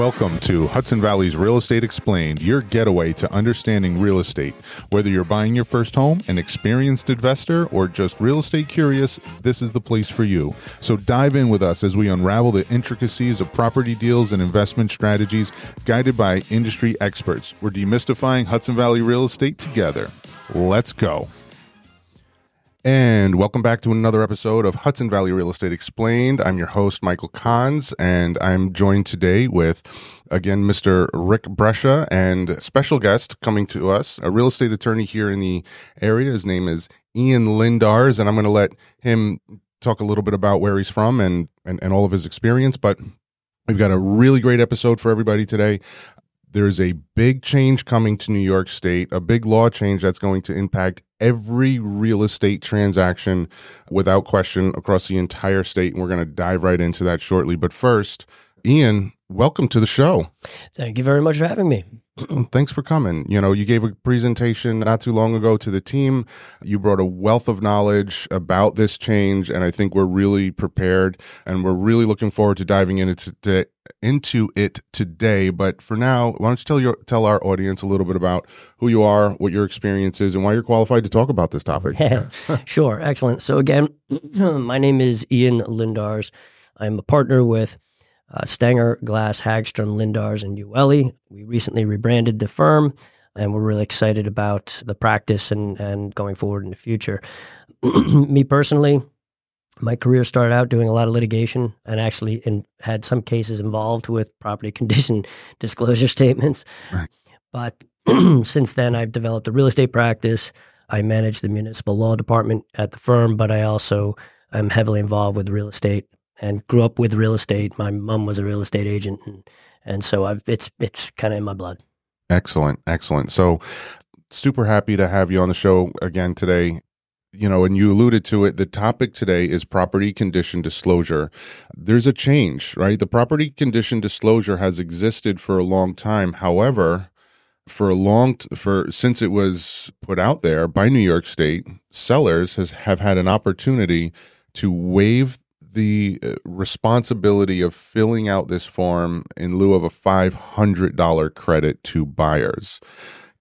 Welcome to Hudson Valley's Real Estate Explained, your getaway to understanding real estate. Whether you're buying your first home, an experienced investor, or just real estate curious, this is the place for you. So dive in with us as we unravel the intricacies of property deals and investment strategies guided by industry experts. We're demystifying Hudson Valley real estate together. Let's go. And welcome back to another episode of Hudson Valley Real Estate Explained. I'm your host, Michael Kahns, and I'm joined today with, again, Mr. Rik Brescia and special guest coming to us, a real estate attorney here in the area. His name is Ian Lindars, and I'm going to let him talk a little bit about where he's from and, and, and all of his experience. But we've got a really great episode for everybody today there's a big change coming to New York State, a big law change that's going to impact every real estate transaction without question across the entire state. And we're going to dive right into that shortly. But first, Ian, welcome to the show. Thank you very much for having me. Thanks for coming. You know, you gave a presentation not too long ago to the team. You brought a wealth of knowledge about this change, and I think we're really prepared and we're really looking forward to diving into to, into it today. But for now, why don't you tell your tell our audience a little bit about who you are, what your experience is, and why you're qualified to talk about this topic? sure, excellent. So again, my name is Ian Lindars. I'm a partner with uh, Stenger, Glass, Hagstrom, Lindars, and Ueli. We recently rebranded the firm, and we're really excited about the practice and, and going forward in the future. Me personally, my career started out doing a lot of litigation and actually in, had some cases involved with property condition disclosure statements. Right. But since then, I've developed a real estate practice. I manage the municipal law department at the firm, but I also am heavily involved with real estate and grew up with real estate. My mom was a real estate agent, and and so I've it's it's kind of in my blood. Excellent, excellent. So super happy to have you on the show again today. You know, and you alluded to it. The topic today is property condition disclosure. There's a change, right? The property condition disclosure has existed for a long time. However, for a long t- for since it was put out there by New York State, sellers has have had an opportunity to waive the uh, responsibility of filling out this form in lieu of a $500 credit to buyers.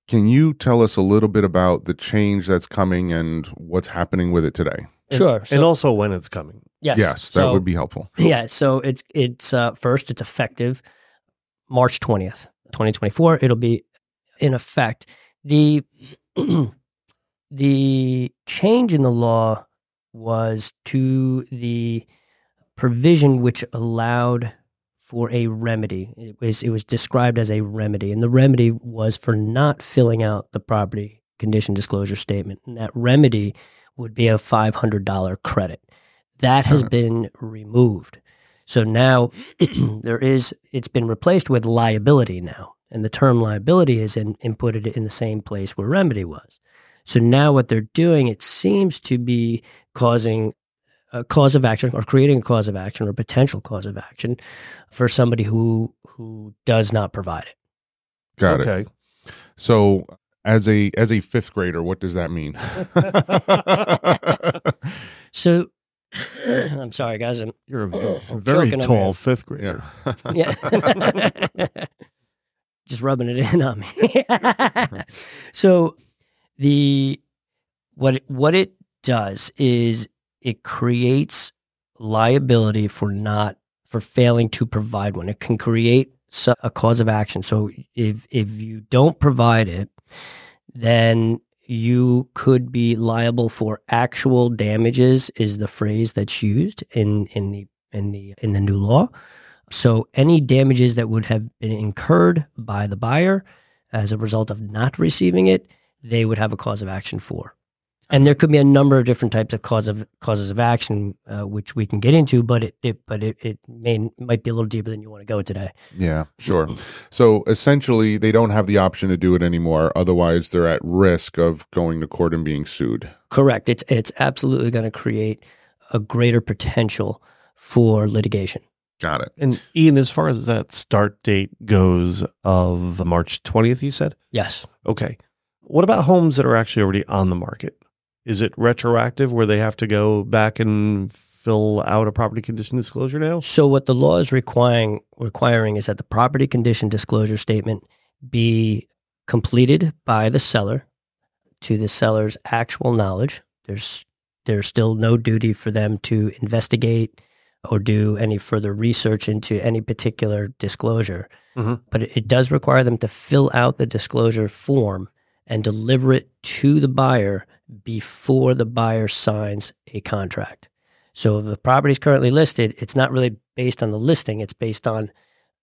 Can you tell us a little bit about the change that's coming and what's happening with it today? Sure. And, so, and also when it's coming. Yes. Yes, that so, would be helpful. Yeah. So it's it's uh, first it's effective March twentieth, twenty twenty four. It'll be in effect. The the change in the law was to the provision which allowed for a remedy. It was it was described as a remedy, and the remedy was for not filling out the property condition disclosure statement. And that remedy would be a five hundred dollar credit. That has uh-huh. been removed. So now there is it's been replaced with liability now. And the term liability is in, inputted in the same place where remedy was. So now what they're doing, it seems to be causing a cause of action or creating a cause of action or potential cause of action for somebody who who does not provide it. Got okay. it. Okay. So as a as a fifth grader, what does that mean? so I'm sorry, guys. I'm, You're a, a very tall fifth grader. Yeah. yeah. Just rubbing it in on me. so the what it, what it does is it creates liability for not for failing to provide one. It can create a cause of action. So if if you don't provide it, then you could be liable for actual damages is the phrase that's used in in the in the in the new law. So any damages that would have been incurred by the buyer as a result of not receiving it, they would have a cause of action for and there could be a number of different types of cause of causes of action, uh, which we can get into, but it, it but it, it may might be a little deeper than you want to go today. Yeah, sure. so essentially, they don't have the option to do it anymore. Otherwise, they're at risk of going to court and being sued. Correct. It's it's absolutely going to create a greater potential for litigation. Got it. And Ian, as far as that start date goes of March twentieth, you said yes. Okay. What about homes that are actually already on the market? Is it retroactive where they have to go back and fill out a property condition disclosure now? So what the law is requiring requiring is that the property condition disclosure statement be completed by the seller to the seller's actual knowledge. There's there's still no duty for them to investigate or do any further research into any particular disclosure. Mhm. But it does require them to fill out the disclosure form and deliver it to the buyer before the buyer signs a contract. So if the property is currently listed, it's not really based on the listing, it's based on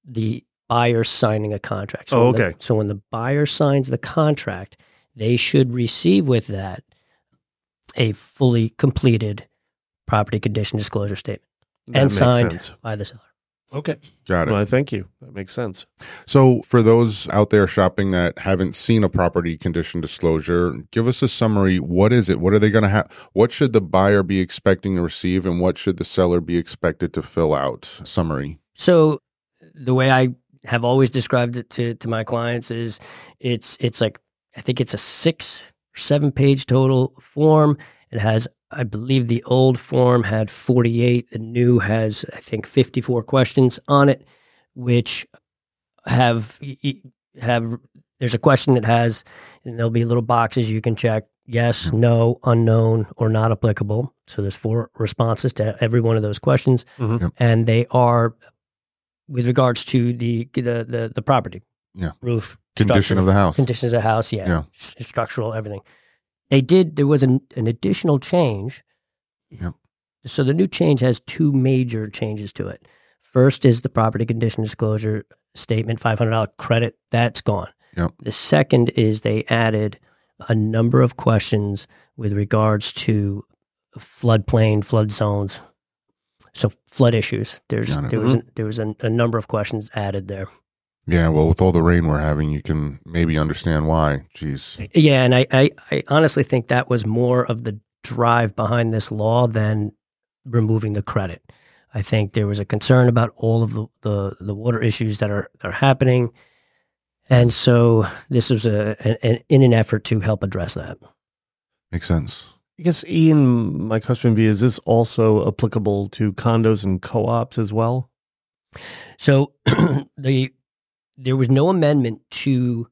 the buyer signing a contract. So Oh, when the- okay. so when the buyer signs the contract, they should receive with that a fully completed property condition disclosure statement That and signed sense. by the seller. Okay. Got it. Well, thank you. That makes sense. So, for those out there shopping that haven't seen a property condition disclosure, give us a summary. What is it? What are they going to have? What should the buyer be expecting to receive, and what should the seller be expected to fill out? Summary. So the way I have always described it to, to my clients is it's it's like I think it's a six or seven page total form. It has I believe the old form had 48, the new has I think 54 questions on it which have have there's a question that has and there'll be little boxes you can check yes, no, unknown or not applicable. So there's four responses to every one of those questions Mhm. Yep. and they are with regards to the the the, the property, Yeah. roof, Condition of the house. conditions of the house, yeah, Yeah. s- structural, everything. They did. There was an an additional change. Yep. So the new change has two major changes to it. First is the property condition disclosure statement, five hundred dollar credit. That's gone. Yep. The second is they added a number of questions with regards to floodplain, flood zones, so flood issues. There's there was mm-hmm. a, there was a, a number of questions added there. Yeah, well, with all the rain we're having, you can maybe understand why. Jeez. Yeah, and I, I, I honestly think that was more of the drive behind this law than removing the credit. I think there was a concern about all of the, the, the water issues that are that are happening, and so this was a an, in an effort to help address that. Makes sense. I guess, Ian, my question would be is this also applicable to condos and co ops as well? So the there was no amendment to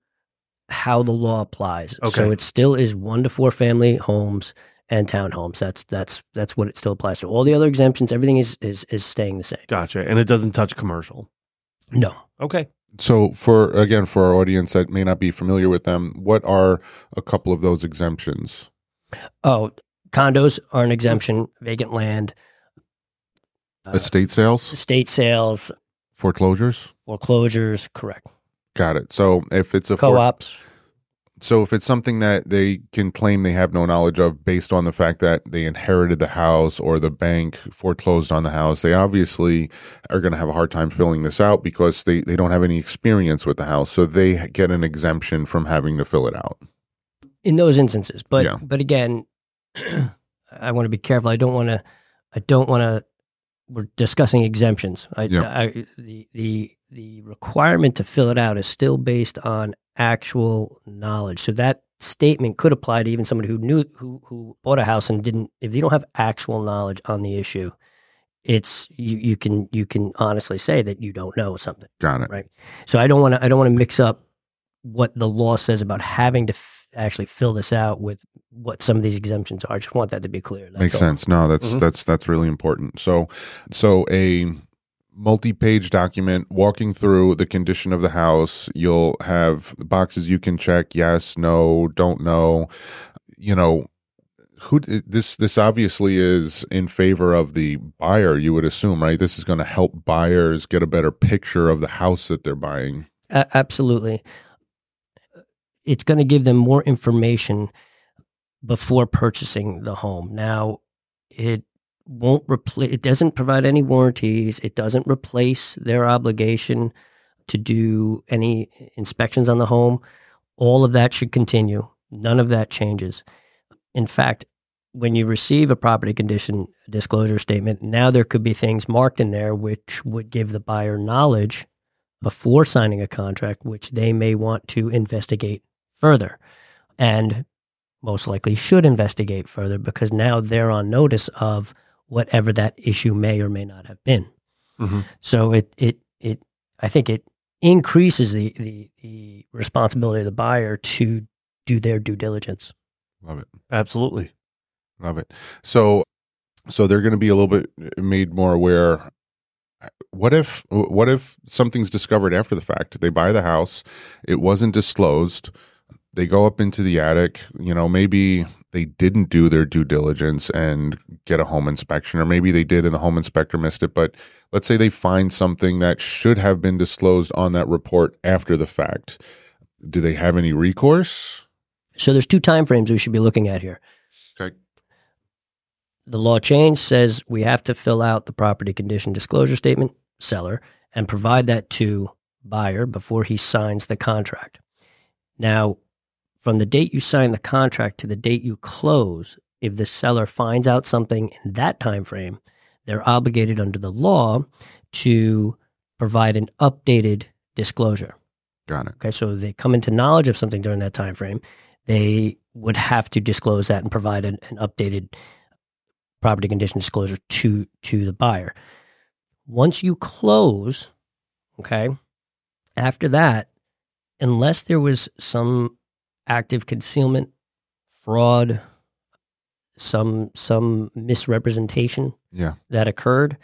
how the law applies. So it still is one to four family homes and townhomes. That's that's that's what it still applies to. All the other exemptions, everything is is is staying the same. Gotcha. And it doesn't touch commercial. No. Okay. So, for again, for our audience that may not be familiar with them, what are a couple of those exemptions? Oh, condos are an exemption, vacant land, uh, Estate sales, estate sales, foreclosures. Foreclosures, correct. Got it. So, if it's a Co-ops. So if it's something that they can claim they have no knowledge of based on the fact that they inherited the house or the bank foreclosed on the house, they obviously are going to have a hard time filling this out because they, they don't have any experience with the house. So they get an exemption from having to fill it out. in those instances. But Yeah. but again, I want to be careful. I don't want to. I don't want to. We're discussing exemptions. I, Yeah. I, the the the requirement to fill it out is still based on actual knowledge. So that statement could apply to even somebody who knew who who bought a house and didn't. If you don't have actual knowledge on the issue, it's you you can you can honestly say that you don't know something. Got it. Right. So I don't want to I don't want to mix up what the law says about having to f- actually fill this out with what some of these exemptions are. I just want that to be clear. That's Makes all. sense. No, that's Mhm. that's that's really important. So so a multi-page document walking through the condition of the house, you'll have boxes you can check yes, no, don't know. You know, who this this obviously is in favor of the buyer, you would assume, right? This is going to help buyers get a better picture of the house that they're buying. A- absolutely. It's going to give them more information before purchasing the home. Now, it won't replace. It doesn't provide any warranties. It doesn't replace their obligation to do any inspections on the home. All of that should continue. None of that changes. In fact, when you receive a property condition disclosure statement, now there could be things marked in there which would give the buyer knowledge before signing a contract, which they may want to investigate further and most likely should investigate further because now they're on notice of whatever that issue may or may not have been. Mhm. So it it it I think it increases the the the responsibility of the buyer to do their due diligence. Love it. Absolutely. Love it. So, so they're going to be a little bit made more aware. What if, what if something's discovered after the fact? They buy the house, it wasn't disclosed. They go up into the attic. You know, maybe they didn't do their due diligence and get a home inspection, or maybe they did and the home inspector missed it. But let's say they find something that should have been disclosed on that report after the fact. Do they have any recourse? So there's two time frames we should be looking at here. Okay. The law change says we have to fill out the property condition disclosure statement, seller, and provide that to buyer before he signs the contract. Now, from the date you sign the contract to the date you close, if the seller finds out something in that time frame, they're obligated under the law to provide an updated disclosure. Got it. Okay, so they come into knowledge of something during that time frame, they would have to disclose that and provide an, an updated property condition disclosure to to the buyer. Once you close, okay, after that, unless there was some active concealment, fraud, some some misrepresentation Yeah. that occurred,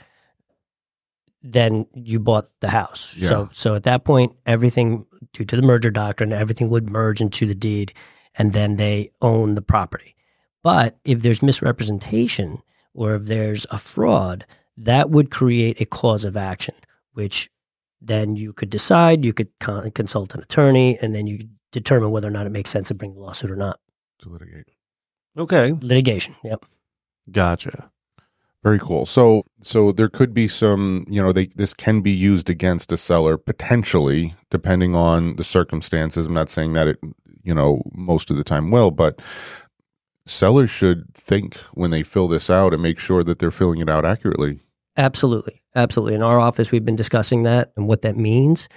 then you bought the house. Yeah. So so at that point, everything due to the merger doctrine, everything would merge into the deed, and then they own the property. But if there's misrepresentation or if there's a fraud, that would create a cause of action, which then you could decide, you could con- consult an attorney, and then you could determine whether or not it makes sense to bring the lawsuit or not. To litigate. Okay. Litigation. Yep. Gotcha. Very cool. So so there could be some, you know, they this can be used against a seller potentially depending on the circumstances. I'm not saying that it, you know, most of the time will, but sellers should think when they fill this out and make sure that they're filling it out accurately. Absolutely, absolutely. In our office, we've been discussing that and what that means,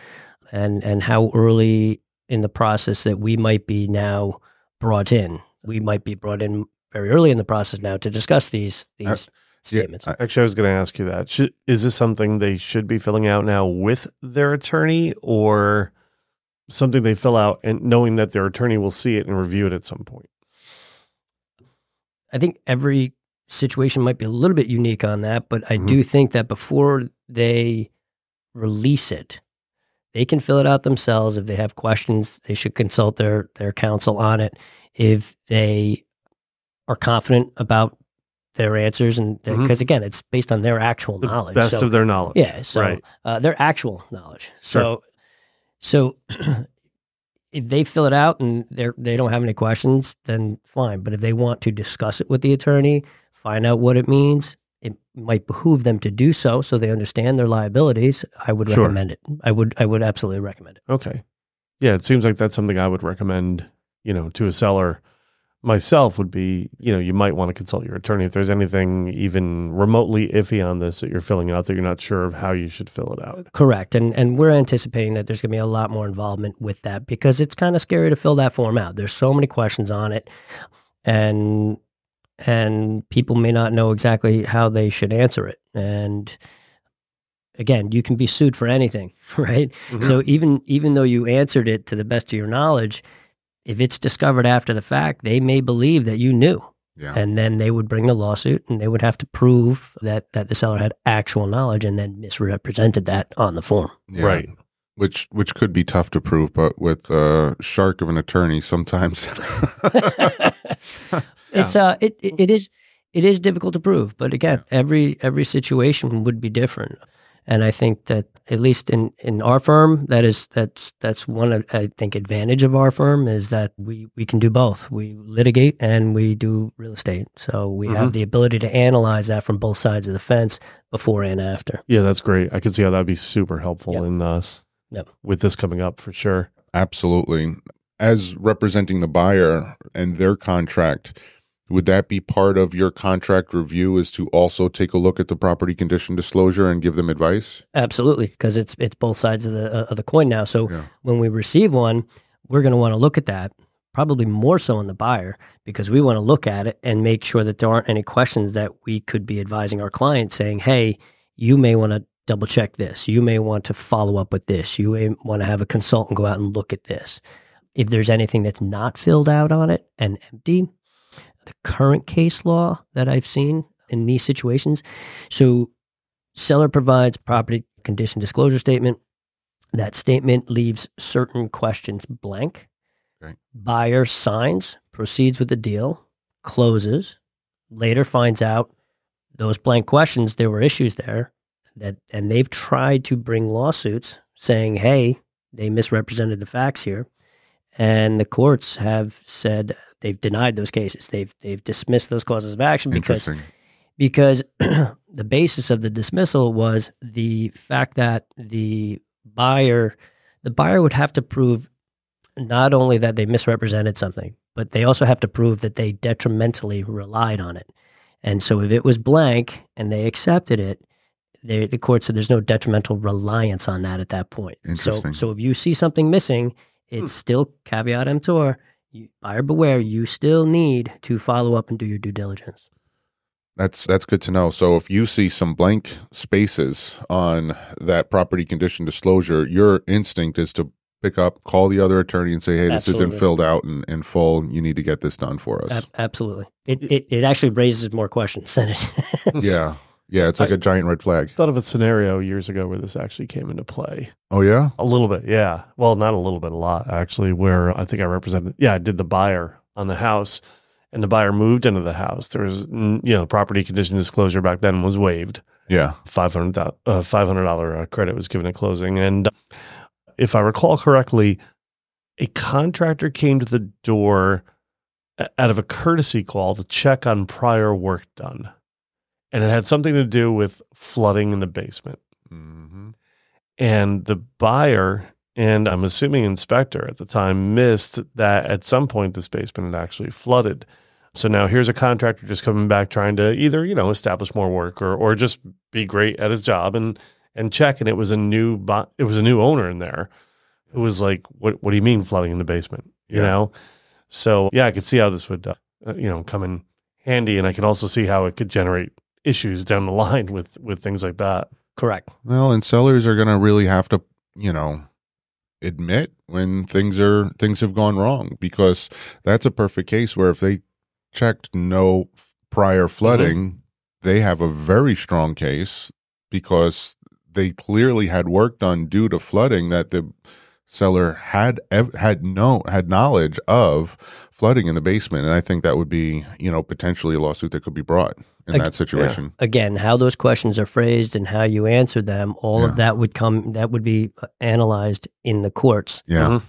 and and how early in the process that we might be now brought in. We might be brought in very early in the process now to discuss these these Uh, statements. I- Actually, I was going to ask you that. Should, is this something they should be filling out now with their attorney or something they fill out and knowing that their attorney will see it and review it at some point? I think every situation might be a little bit unique on that, but I Mhm. do think that before they release it, they can fill it out themselves. If they have questions, they should consult their their counsel on it. If they are confident about their answers, and because again, it's based on their actual The knowledge. best So- of their knowledge. yeah, so right. uh, their actual knowledge. So, so if they fill it out and they they don't have any questions, then fine. But if they want to discuss it with the attorney, find out what it means, it might behoove them to do so, so they understand their liabilities. I would Sure. recommend it. I would I would absolutely recommend it. Okay. Yeah, it seems like that's something I would recommend, you know, to a seller myself would be, you know, you might want to consult your attorney if there's anything even remotely iffy on this that you're filling out that you're not sure of how you should fill it out. Correct, and and we're anticipating that there's going to be a lot more involvement with that because it's kind of scary to fill that form out. There's so many questions on it, and and people may not know exactly how they should answer it. And again, you can be sued for anything, right? Mhm. So even even though you answered it to the best of your knowledge, if it's discovered after the fact, they may believe that you knew Yeah. and then they would bring the lawsuit and they would have to prove that that the seller had actual knowledge and then misrepresented that on the form. yeah. Right. Which which could be tough to prove, but with a shark of an attorney sometimes It's uh it, it it is it is difficult to prove, but again, every every situation would be different. And I think that at least in, in our firm, that is that's that's one I think advantage of our firm is that we we can do both. We litigate and we do real estate, so we have the ability to analyze that from both sides of the fence before and after. Yeah, that's great. I could see how that'd be super helpful Yep. in us Yep. with this coming up for sure. Absolutely. As representing the buyer and their contract, would that be part of your contract review is to also take a look at the property condition disclosure and give them advice? Absolutely, because it's it's both sides of the uh, of the coin now. So Yeah. when we receive one, we're going to want to look at that probably more so on the buyer because we want to look at it and make sure that there aren't any questions that we could be advising our client saying, hey, you may want to double check this. You may want to follow up with this. You may want to have a consultant go out and look at this. If there's anything that's not filled out on it and empty, the current case law that I've seen in these situations. So, seller provides property condition disclosure statement. That statement leaves certain questions blank. Okay. Buyer signs, proceeds with the deal, closes, later finds out those blank questions, there were issues there that, and they've tried to bring lawsuits saying, hey, they misrepresented the facts here. And the courts have said they've denied those cases. They've they've dismissed those causes of action because because the basis of the dismissal was the fact that the buyer the buyer would have to prove not only that they misrepresented something, but they also have to prove that they detrimentally relied on it. And so if it was blank and they accepted it, they, the court said there's no detrimental reliance on that at that point. So so if you see something missing, it's hmm. still caveat emptor. You, buyer beware. You still need to follow up and do your due diligence. That's that's good to know. So if you see some blank spaces on that property condition disclosure, your instinct is to pick up, call the other attorney, and say, "Hey, this Absolutely. isn't filled out in, in full. You need to get this done for us." Ab- absolutely. It, it it actually raises more questions than it. yeah, yeah. It's like a giant red flag. Thought of a scenario years ago where this actually came into play. Oh yeah, A little bit, yeah. Well, not a little bit, a lot actually. Where I think I represented, yeah, I did the buyer on the house, and the buyer moved into the house. There was, you know, property condition disclosure back then was waived. yeah. Five hundred uh, five hundred dollar uh, credit was given at closing, and if I recall correctly, a contractor came to the door out of a courtesy call to check on prior work done, and it had something to do with flooding in the basement. Hmm and the buyer and I'm assuming inspector at the time missed that at some point this basement had actually flooded. So now here's a contractor just coming back trying to either you know establish more work or or just be great at his job and and check. And it was a new bu- it was a new owner in there who was like what what do you mean flooding in the basement? You Yeah. know? So yeah I could see how this would uh, uh, you know come in handy. And I can also see how it could generate issues down the line with with things like that. Correct. Well, and sellers are going to really have to, you know, admit when things are things have gone wrong because that's a perfect case where if they checked no prior mm-hmm. flooding, they have a very strong case because they clearly had work done due to flooding that the seller had ev- had no had knowledge of flooding in the basement and I think that would be, you know, potentially a lawsuit that could be brought in Ag- that situation. Again, how those questions are phrased and how you answer them, all Yeah. of that would come. That would be uh, analyzed in the courts. Yeah. Mhm.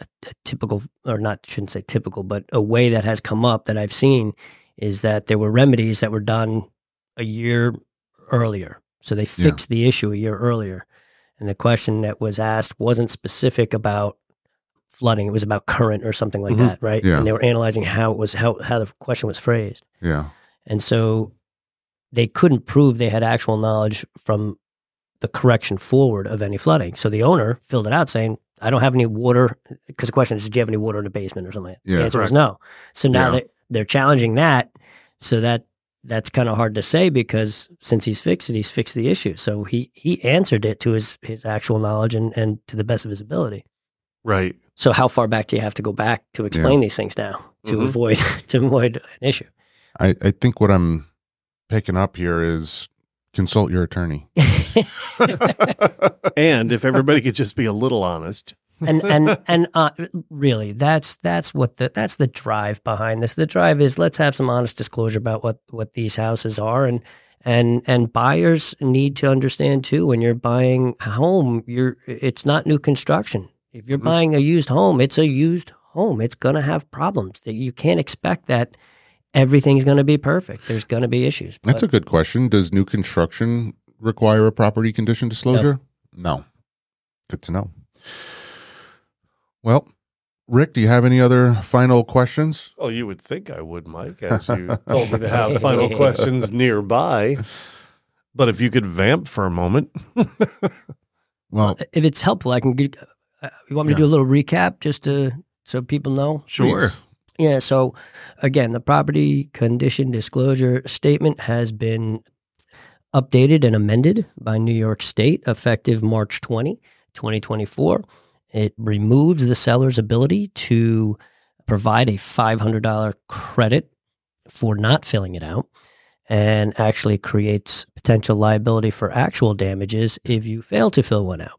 a typical or not shouldn't say typical but a way that has come up that i've seen is that there were remedies that were done a year earlier so they fixed the issue a year earlier and the question that was asked wasn't specific about flooding it was about current or something like Mhm. that right Yeah. and they were analyzing how it was how, how the question was phrased Yeah. And so they couldn't prove they had actual knowledge from the correction forward of any flooding. So the owner filled it out saying, I don't have any water. Because the question is, did you have any water in the basement or something? Yeah, the answer was no. So now Yeah. they, they're challenging that. So that that's kind of hard to say because since he's fixed it, he's fixed the issue. So he he answered it to his his actual knowledge and, and to the best of his ability. Right. So how far back do you have to go back to explain these things now to Mhm. avoid to avoid an issue? I, I think what I'm picking up here is consult your attorney. And if everybody could just be a little honest. and and and uh, really that's that's what the that's the drive behind this the drive is let's have some honest disclosure about what what these houses are and and and buyers need to understand too when you're buying a home you're it's not new construction if you're Mhm. buying a used home it's a used home it's going to have problems that you can't expect that everything's going to be perfect there's going to be issues That's a good question. Does new construction require a property condition disclosure? No. Good to know. Well, Rik, do you have any other final questions? Oh, you would think I would, Mike, as you told me to have final questions nearby. But if you could vamp for a moment. Well, if it's helpful i can get uh, you want me Yeah. to do a little recap just to so people know? Sure. Please. Yeah. So, again, the property condition disclosure statement has been updated and amended by New York State effective March 20, 2024. It removes the seller's ability to provide a $500 credit for not filling it out and actually creates potential liability for actual damages if you fail to fill one out.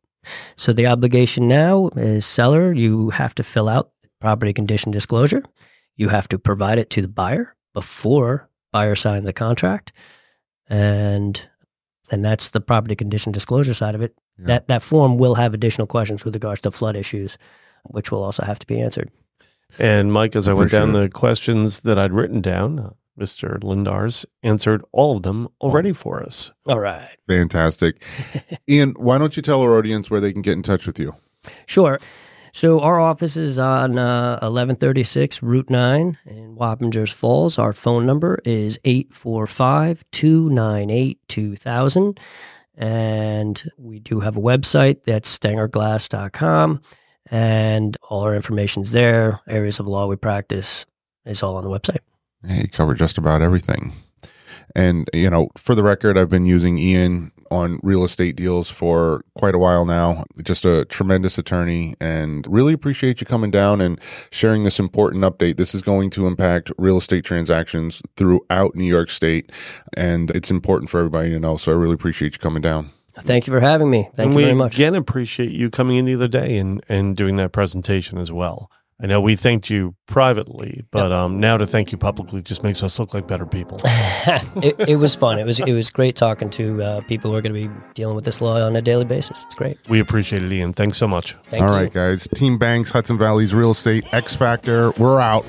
So the obligation now is seller, you have to fill out property condition disclosure. You have to provide it to the buyer before buyer signs the contract. And and that's the property condition disclosure side of it. Yeah. That that form will have additional questions with regards to flood issues, which will also have to be answered. And Mike, as I went down Appreciate the questions that I'd written down, uh, Mr. Lindars answered all of them already for us. All right. Fantastic. Ian, why don't you tell our audience where they can get in touch with you? Sure. So our office is on uh, 1136 Route 9 in Wappingers Falls. Our phone number is 845-298-2000. And we do have a website that's stengerglass.com. And all our information's there. Areas of law we practice is all on the website. Hey, cover just about everything. And, you know, for the record, I've been using Ian on real estate deals for quite a while now. Just a tremendous attorney and really appreciate you coming down and sharing this important update. This is going to impact real estate transactions throughout New York State. And it's important for everybody to know. So I really appreciate you coming down. Thank you for having me. Thank and you very much. again appreciate you coming in the other day and, and doing that presentation as well. I know we thanked you privately, but um, now to thank you publicly just makes us look like better people. it, it was fun. It was it was great talking to uh, people who are going to be dealing with this law on a daily basis. It's great. we appreciate it, Ian. Thanks so much. Thank All you. right, guys. Team Banks, Hudson Valley's Real Estate X Factor. We're out.